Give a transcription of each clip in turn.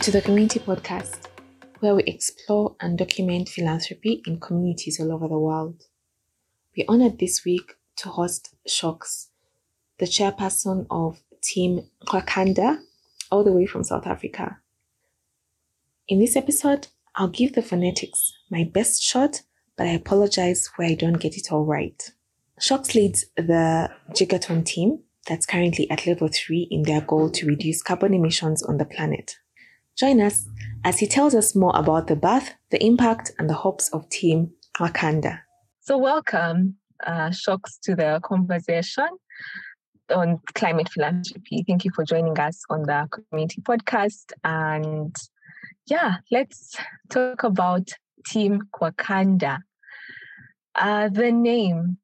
to the Community Podcast, where we explore and document philanthropy in communities all over the world. We're honored this week to host Hlox, the chairperson of Team Qwakanda, all the way from South Africa. In this episode, I'll give the phonetics my best shot, but I apologize where I don't get it all right. Hlox leads the Gigatonne team that's currently at level 3 in their goal to reduce carbon emissions on the planet. Join us as he tells us more about the birth, the impact, and the hopes of Team Wakanda. So, welcome, uh, Hlox, to the conversation on climate philanthropy. Thank you for joining us on the community podcast. And yeah, let's talk about Team Qwakanda. Uh, the name,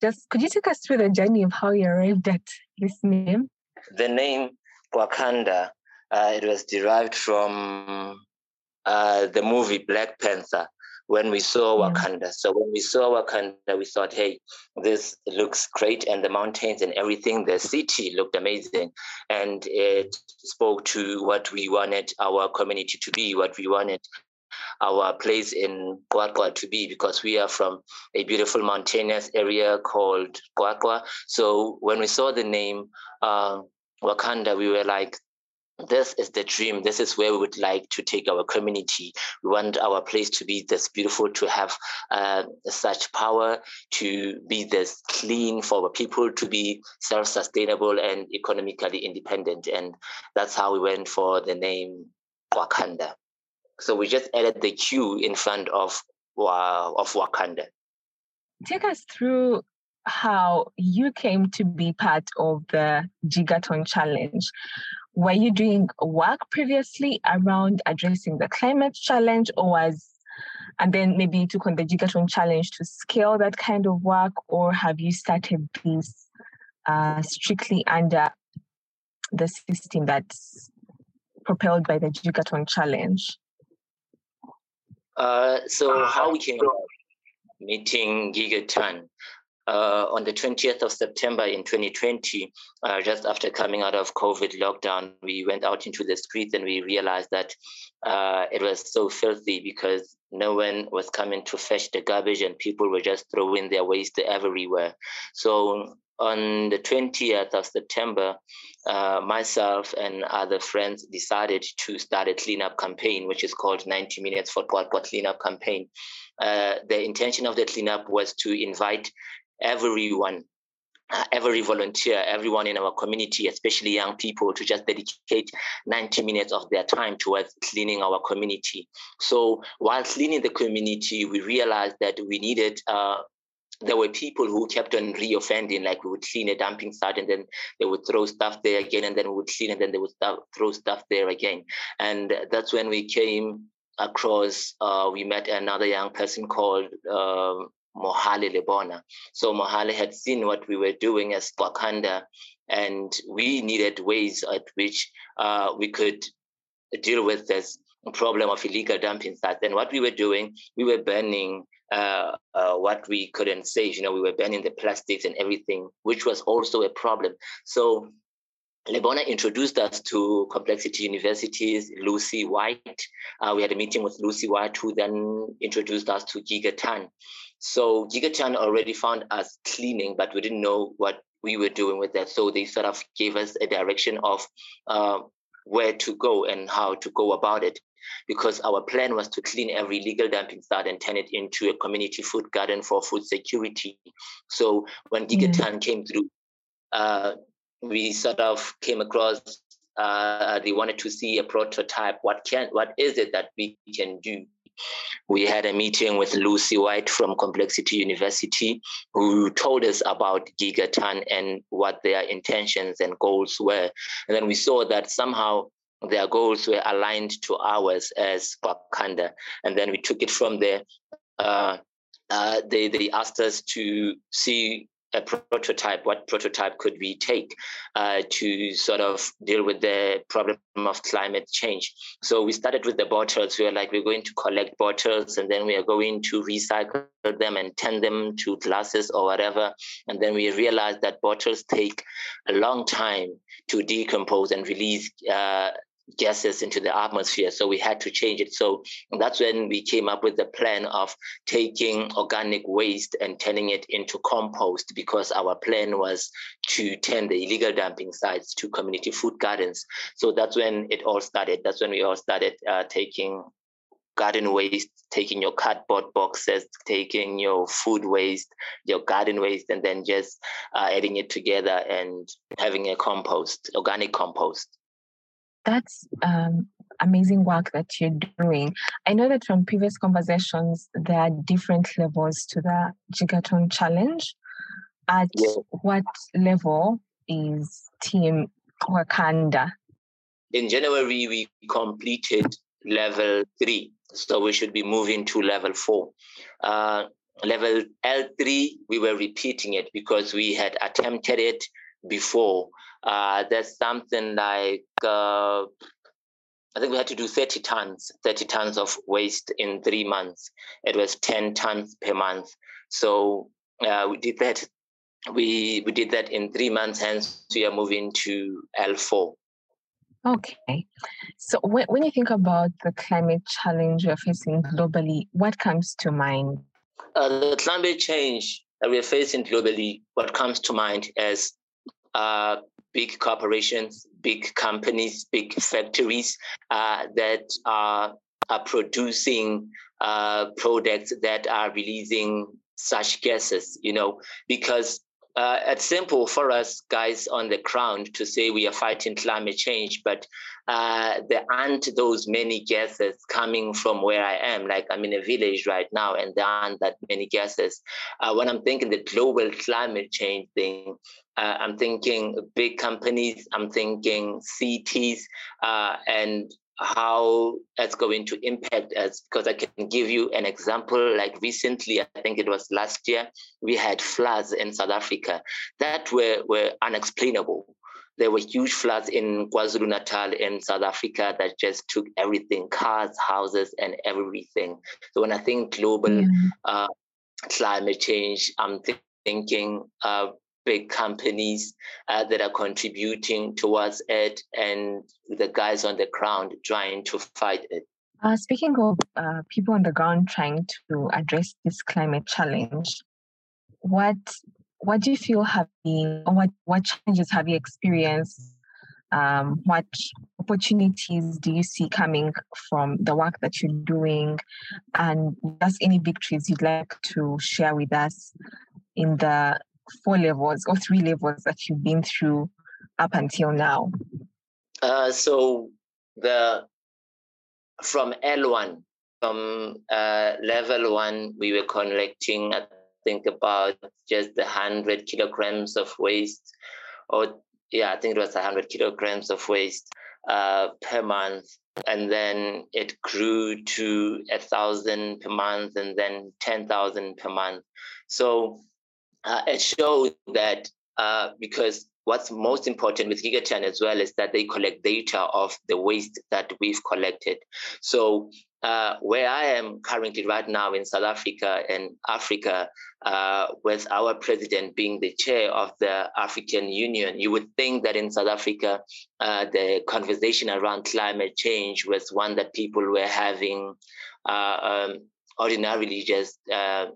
just could you take us through the journey of how you arrived at this name? The name Wakanda uh, it was derived from uh, the movie Black Panther when we saw Wakanda. So when we saw Wakanda, we thought, hey, this looks great, and the mountains and everything, the city looked amazing, and it spoke to what we wanted our community to be, what we wanted our place in QwaQwa to be because we are from a beautiful mountainous area called QwaQwa. So when we saw the name uh, Wakanda, we were like, this is the dream. This is where we would like to take our community. We want our place to be this beautiful, to have uh, such power, to be this clean for our people, to be self sustainable and economically independent. And that's how we went for the name Wakanda. So we just added the Q in front of, uh, of Wakanda. Take us through how you came to be part of the Gigatonne Challenge were you doing work previously around addressing the climate challenge or was and then maybe you took on the gigatonne challenge to scale that kind of work or have you started this uh, strictly under the system that's propelled by the gigatonne challenge? Uh, so how we came meeting gigatonne uh, on the 20th of September in 2020, uh, just after coming out of COVID lockdown, we went out into the streets and we realized that uh, it was so filthy because no one was coming to fetch the garbage and people were just throwing their waste everywhere. So on the 20th of September, uh, myself and other friends decided to start a cleanup campaign, which is called 90 Minutes for QwaQwa Cleanup Campaign. Uh, the intention of the cleanup was to invite everyone uh, every volunteer, everyone in our community, especially young people, to just dedicate 90 minutes of their time towards cleaning our community. So while cleaning the community, we realized that we needed. Uh, there were people who kept on reoffending, like we would clean a dumping site and then they would throw stuff there again, and then we would clean and then they would start, throw stuff there again. And that's when we came across, uh, we met another young person called um, Mohale Lebona. So Mohale had seen what we were doing as Wakanda, and we needed ways at which uh, we could deal with this problem of illegal dumping sites. And what we were doing, we were burning uh, uh, what we couldn't save. You know, we were burning the plastics and everything, which was also a problem. So Lebona introduced us to Complexity University's Lucy White. Uh, we had a meeting with Lucy White, who then introduced us to Gigatonne. So Gigatonne already found us cleaning, but we didn't know what we were doing with that. So they sort of gave us a direction of uh, where to go and how to go about it. Because our plan was to clean every legal dumping site and turn it into a community food garden for food security. So when Gigatonne mm. came through, uh, we sort of came across uh, they wanted to see a prototype what can what is it that we can do we had a meeting with lucy white from complexity university who told us about gigatonne and what their intentions and goals were and then we saw that somehow their goals were aligned to ours as Wakanda. And then we took it from there. Uh, uh, they, they asked us to see a prototype, what prototype could we take uh, to sort of deal with the problem of climate change? So we started with the bottles. We were like, we're going to collect bottles and then we are going to recycle them and turn them to glasses or whatever. And then we realized that bottles take a long time to decompose and release uh, gases into the atmosphere. So we had to change it. So that's when we came up with the plan of taking organic waste and turning it into compost because our plan was to turn the illegal dumping sites to community food gardens. So that's when it all started. That's when we all started uh, taking garden waste, taking your cardboard boxes, taking your food waste, your garden waste, and then just uh, adding it together and having a compost, organic compost that's um, amazing work that you're doing. I know that from previous conversations, there are different levels to the Gigatonne challenge. At yeah. what level is Team Wakanda? In January, we completed level three, so we should be moving to level four. Uh, level L3, we were repeating it because we had attempted it before uh, there's something like uh, I think we had to do 30 tons, 30 tons of waste in three months. It was 10 tons per month. So uh, we did that. We we did that in three months. Hence, we are moving to L4. Okay. So when, when you think about the climate challenge we are facing globally, what comes to mind? Uh, the climate change that we're facing globally, what comes to mind is uh, big corporations, big companies, big factories uh, that are, are producing uh, products that are releasing such gases, you know, because uh, it's simple for us guys on the ground to say we are fighting climate change, but uh, there aren't those many gases coming from where I am. Like I'm in a village right now, and there aren't that many gases. Uh, when I'm thinking the global climate change thing, uh, I'm thinking big companies, I'm thinking cities, uh, and how that's going to impact us. Because I can give you an example. Like recently, I think it was last year, we had floods in South Africa that were, were unexplainable. There were huge floods in KwaZulu Natal in South Africa that just took everything cars, houses, and everything. So when I think global yeah. uh, climate change, I'm th- thinking uh, big companies uh, that are contributing towards it and the guys on the ground trying to fight it. Uh, speaking of uh, people on the ground trying to address this climate challenge, what what do you feel have been, or what what challenges have you experienced? Um, what opportunities do you see coming from the work that you're doing, and just any victories you'd like to share with us in the four levels or three levels that you've been through up until now? Uh, so the from L1, from uh, level one, we were collecting, I think, about just the 100 kilograms of waste, or yeah, I think it was 100 kilograms of waste uh, per month. And then it grew to a thousand per month and then 10,000 per month. So uh, it showed that uh, because what's most important with Gigatonne as well is that they collect data of the waste that we've collected. So uh, where I am currently right now in South Africa and Africa, uh, with our president being the chair of the African Union, you would think that in South Africa, uh, the conversation around climate change was one that people were having uh, um, ordinarily just uh,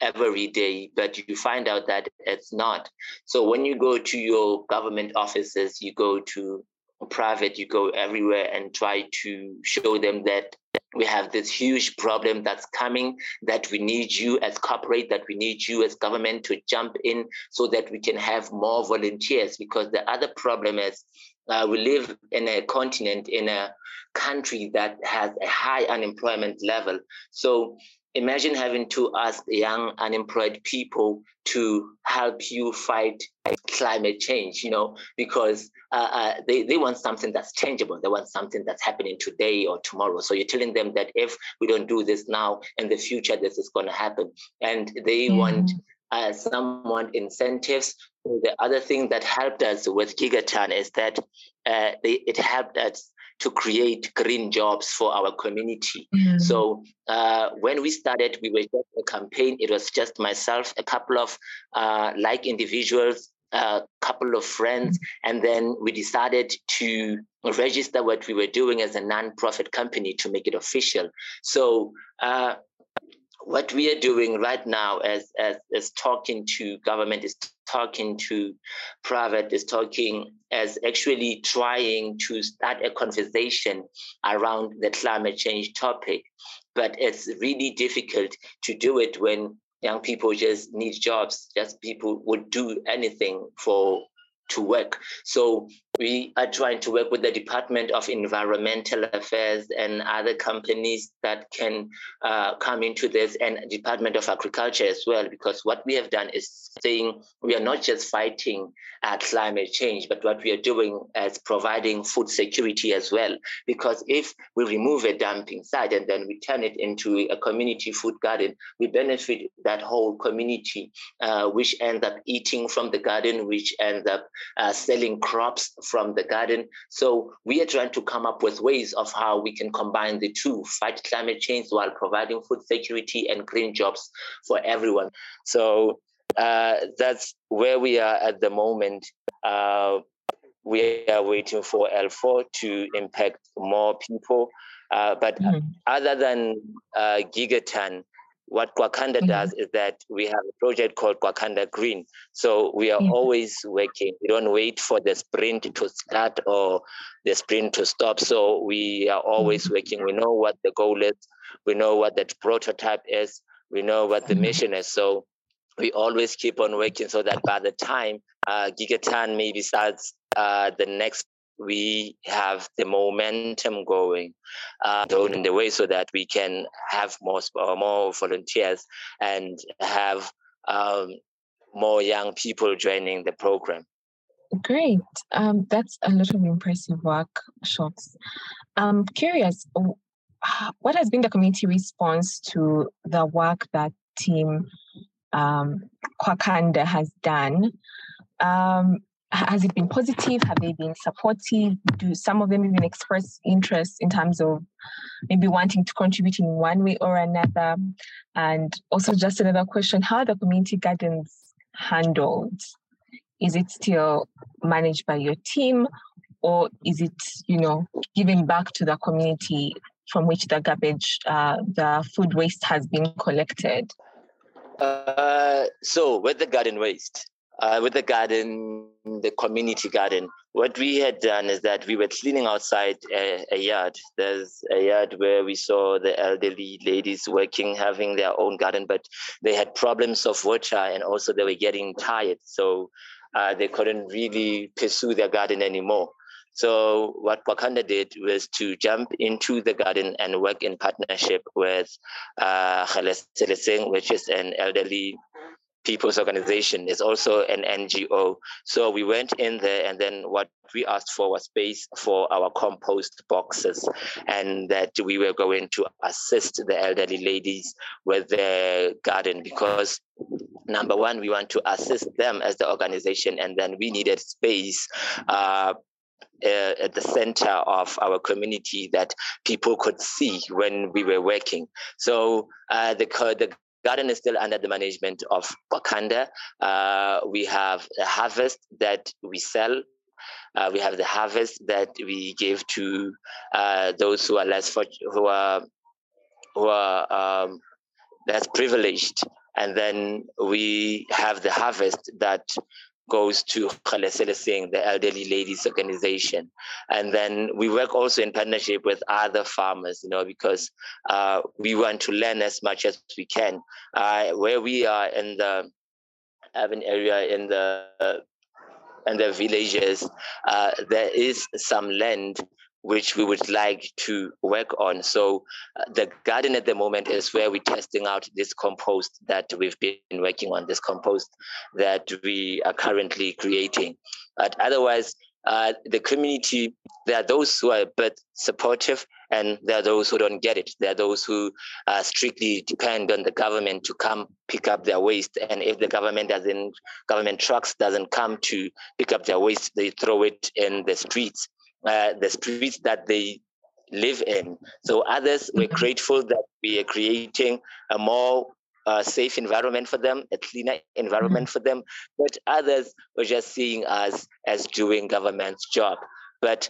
every day, but you find out that it's not. So when you go to your government offices, you go to private, you go everywhere and try to show them that we have this huge problem that's coming, that we need you as corporate, that we need you as government to jump in so that we can have more volunteers. Because the other problem is uh, we live in a continent, in a country that has a high unemployment level. So imagine having to ask young unemployed people to help you fight climate change you know because uh, uh, they, they want something that's tangible. They want something that's happening today or tomorrow. So you're telling them that if we don't do this now in the future this is going to happen. And they mm. want uh, someone incentives. The other thing that helped us with gigatonne is that uh, they, it helped us to create green jobs for our community. Mm-hmm. So uh, when we started, we were just a campaign. It was just myself, a couple of uh, like individuals a couple of friends, and then we decided to register what we were doing as a non-profit company to make it official. So uh, what we are doing right now as, as, as talking to government is talking to private is talking as actually trying to start a conversation around the climate change topic. But it's really difficult to do it when young people just need jobs just people would do anything for to work so we are trying to work with the Department of Environmental Affairs and other companies that can uh, come into this, and Department of Agriculture as well, because what we have done is saying we are not just fighting uh, climate change, but what we are doing is providing food security as well. Because if we remove a dumping site and then we turn it into a community food garden, we benefit that whole community, uh, which ends up eating from the garden, which ends up uh, selling crops from the garden. So we are trying to come up with ways of how we can combine the two, fight climate change while providing food security and green jobs for everyone. So uh, that's where we are at the moment. Uh, we are waiting for L4 to impact more people. Uh, but mm. other than uh, Gigatonne, what Qwakanda mm-hmm. does is that we have a project called Qwakanda Green. So we are yeah. always working. We don't wait for the sprint to start or the sprint to stop. So we are always mm-hmm. working. We know what the goal is. We know what the prototype is. We know what the mm-hmm. mission is. So we always keep on working so that by the time uh, Gigatonne maybe starts uh, the next we have the momentum going uh, in the way so that we can have more uh, more volunteers and have um, more young people joining the program. Great. Um, that's a lot of impressive work, Hlox. I'm curious, what has been the community response to the work that Team um, Qwakanda has done? Um, has it been positive? Have they been supportive? Do some of them even express interest in terms of maybe wanting to contribute in one way or another? And also, just another question how the community gardens handled? Is it still managed by your team, or is it, you know, giving back to the community from which the garbage, uh, the food waste has been collected? Uh, so, with the garden waste, uh, with the garden, the community garden, what we had done is that we were cleaning outside a, a, yard. There's a yard where we saw the elderly ladies working, having their own garden, but they had problems of water and also they were getting tired. So uh, they couldn't really pursue their garden anymore. So what Qwakanda did was to jump into the garden and work in partnership with uh, which is an elderly People's Organization is also an NGO. So we went in there, and then what we asked for was space for our compost boxes, and that we were going to assist the elderly ladies with their garden because number one, we want to assist them as the organization, and then we needed space. Uh, uh, at the center of our community that people could see when we were working. So uh, the, the garden is still under the management of Qwakanda. Uh, we have a harvest that we sell. Uh, we have the harvest that we give to uh, those who are less who are who are um, less privileged, and then we have the harvest that goes to Khalesele the Elderly Ladies Organization. And then we work also in partnership with other farmers, you know, because uh, we want to learn as much as we can. Uh, where we are in the urban area, in the uh, in the villages, uh, there is some land which we would like to work on. So uh, the garden at the moment is where we're testing out this compost that we've been working on, this compost that we are currently creating. But otherwise, uh, the community, there are those who are a bit supportive and there are those who don't get it. There are those who uh, strictly depend on the government to come pick up their waste. And if the government doesn't, government trucks doesn't come to pick up their waste, they throw it in the streets uh, the streets that they live in. So others were mm-hmm. grateful that we are creating a more a safe environment for them, a cleaner environment mm-hmm. for them, but others were just seeing us as doing government's job. But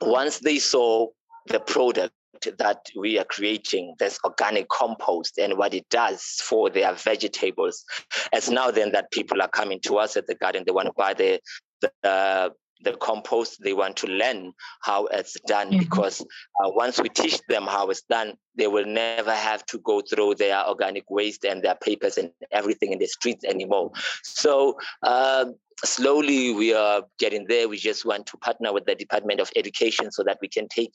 once they saw the product that we are creating, this organic compost and what it does for their vegetables, it's now then that people are coming to us at the garden. They want to buy the, the uh, the compost they want to learn how it's done mm-hmm. because uh, once we teach them how it's done they will never have to go through their organic waste and their papers and everything in the streets anymore so uh, slowly we are getting there we just want to partner with the department of education so that we can take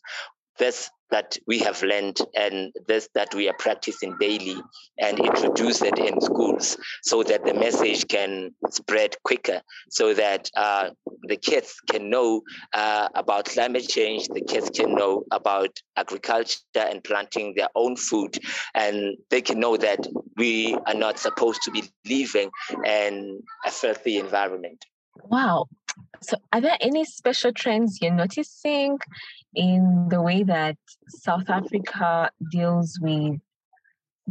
this that we have learned and this that we are practicing daily and introduce it in schools so that the message can spread quicker so that uh, the kids can know uh, about climate change the kids can know about agriculture and planting their own food and they can know that we are not supposed to be living in a filthy environment. Wow. So are there any special trends you're noticing in the way that South Africa deals with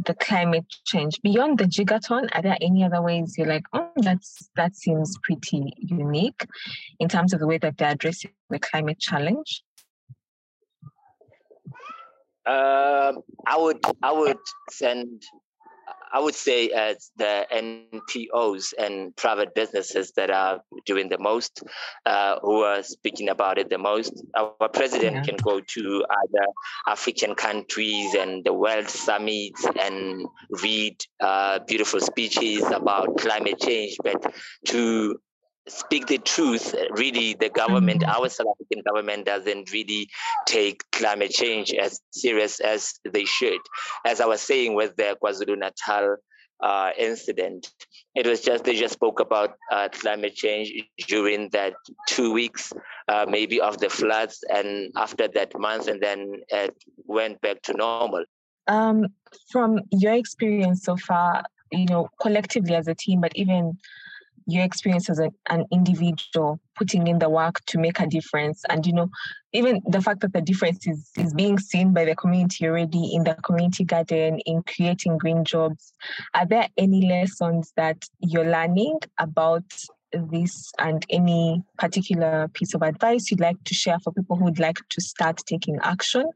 the climate change. Beyond the gigatonne are there any other ways you're like oh that's that seems pretty unique in terms of the way that they're addressing the climate challenge? Um, i would i would send I would say as the NPOs and private businesses that are doing the most, uh, who are speaking about it the most. Our president yeah. can go to other African countries and the World Summits and read uh, beautiful speeches about climate change, but to speak the truth, really, the government, mm-hmm. our South African government, doesn't really take climate change as serious as they should. As I was saying with the KwaZulu Natal uh, incident, it was just they just spoke about uh, climate change during that two weeks, uh, maybe of the floods, and after that month, and then it went back to normal. Um, from your experience so far, you know, collectively as a team, but even your experience as a, an individual putting in the work to make a difference and you know even the fact that the difference is, is being seen by the community already in the community garden in creating green jobs are there any lessons that you're learning about this and any particular piece of advice you'd like to share for people who would like to start taking action?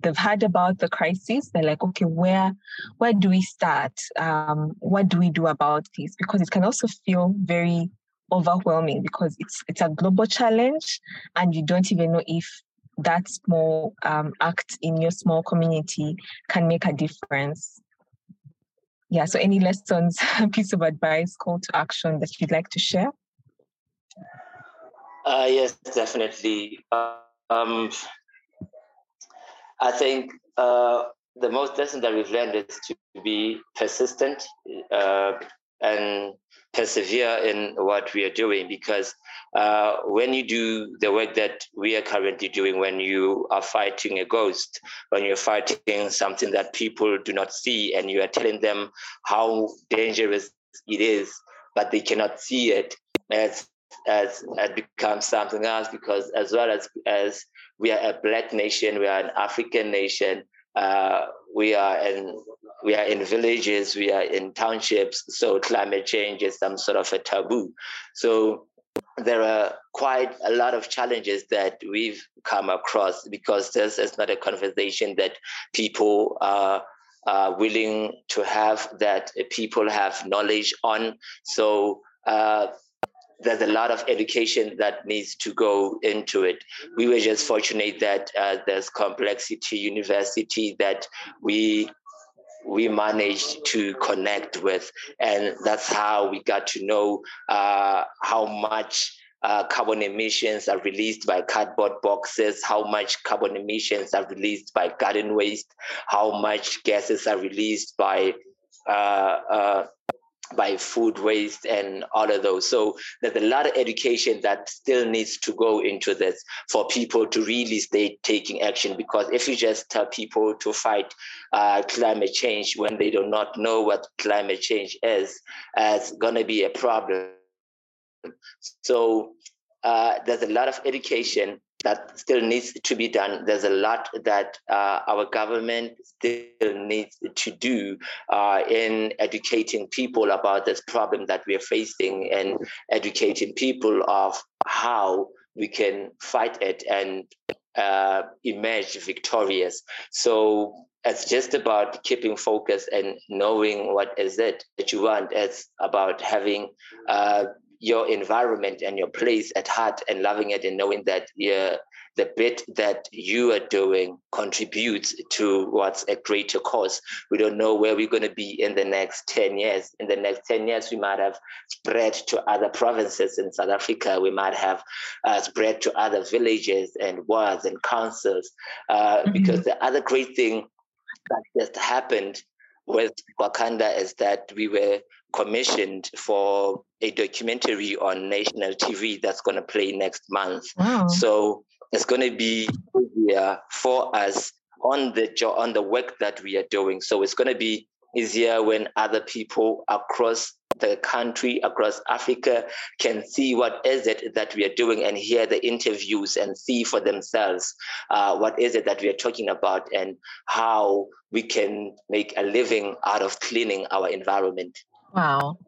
They've heard about the crisis. They're like okay where where do we start? Um, what do we do about this? Because it can also feel very overwhelming because it's it's a global challenge and you don't even know if that small um, act in your small community can make a difference yeah, so any lessons, piece of advice, call to action that you'd like to share? Uh, yes, definitely. Um, I think uh, the most lesson that we've learned is to be persistent uh, and persevere in what we are doing because uh, when you do the work that we are currently doing, when you are fighting a ghost, when you're fighting something that people do not see, and you are telling them how dangerous it is, but they cannot see it, as as it becomes something else because as well as as we are a black nation, we are an African nation, uh, we are in we are in villages, we are in townships, so climate change is some sort of a taboo. So there are quite a lot of challenges that we've come across because this is not a conversation that people are, are willing to have, that people have knowledge on. So uh, there's a lot of education that needs to go into it. We were just fortunate that uh, there's Complexity University that we we managed to connect with, and that's how we got to know uh, how much. Uh, carbon emissions are released by cardboard boxes, how much carbon emissions are released by garden waste, how much gases are released by uh, uh by food waste and all of those. So there's a lot of education that still needs to go into this for people to really stay taking action. Because if you just tell people to fight uh, climate change when they do not know what climate change is, uh, it's going to be a problem. So uh, there's a lot of education that still needs to be done. There's a lot that uh, our government still needs to do uh, in educating people about this problem that we're facing and educating people of how we can fight it and uh, emerge victorious. So it's just about keeping focus and knowing what is it that you want. It's about having uh, your environment and your place at heart and loving it and knowing that yeah, the bit that you are doing contributes to towards a greater cause. We don't know where we're going to be in the next 10 years. In the next 10 years, we might have spread to other provinces in South Africa. We might have uh, spread to other villages and wards and councils. Uh, mm-hmm. Because the other great thing that just happened with Wakanda is that we were commissioned for a documentary on national TV that's going to play next month. Wow. So it's going to be easier for us on the job, on the work that we are doing. So it's going to be easier when other people across the country across Africa can see what is it that we are doing and hear the interviews and see for themselves uh, what is it that we are talking about and how we can make a living out of cleaning our environment. Wow.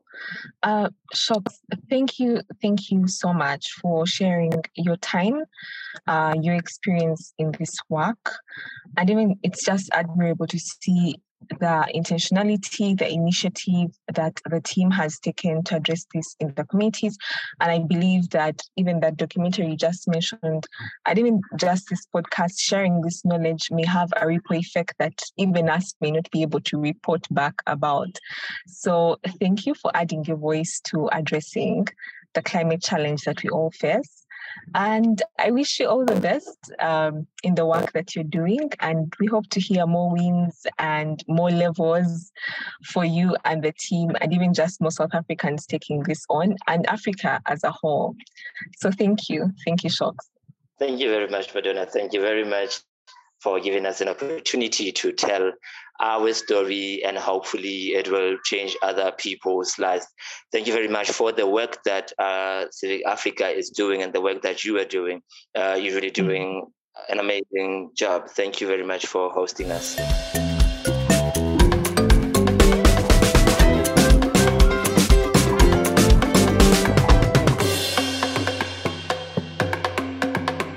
Uh, Hlox, thank you, thank you so much for sharing your time, uh, your experience in this work, and even it's just admirable to see the intentionality, the initiative that the team has taken to address this in the committees. And I believe that even that documentary you just mentioned, and even just this podcast, sharing this knowledge may have a ripple effect that even us may not be able to report back about. So thank you for adding your voice to addressing the climate challenge that we all face. And I wish you all the best um, in the work that you're doing. And we hope to hear more wins and more levels for you and the team, and even just more South Africans taking this on and Africa as a whole. So thank you. Thank you, Hlox. Thank you very much, Madonna. Thank you very much for giving us an opportunity to tell our story and hopefully it will change other people's lives. Thank you very much for the work that uh, Civic Africa is doing and the work that you are doing. Uh, you're really mm-hmm. doing an amazing job. Thank you very much for hosting us.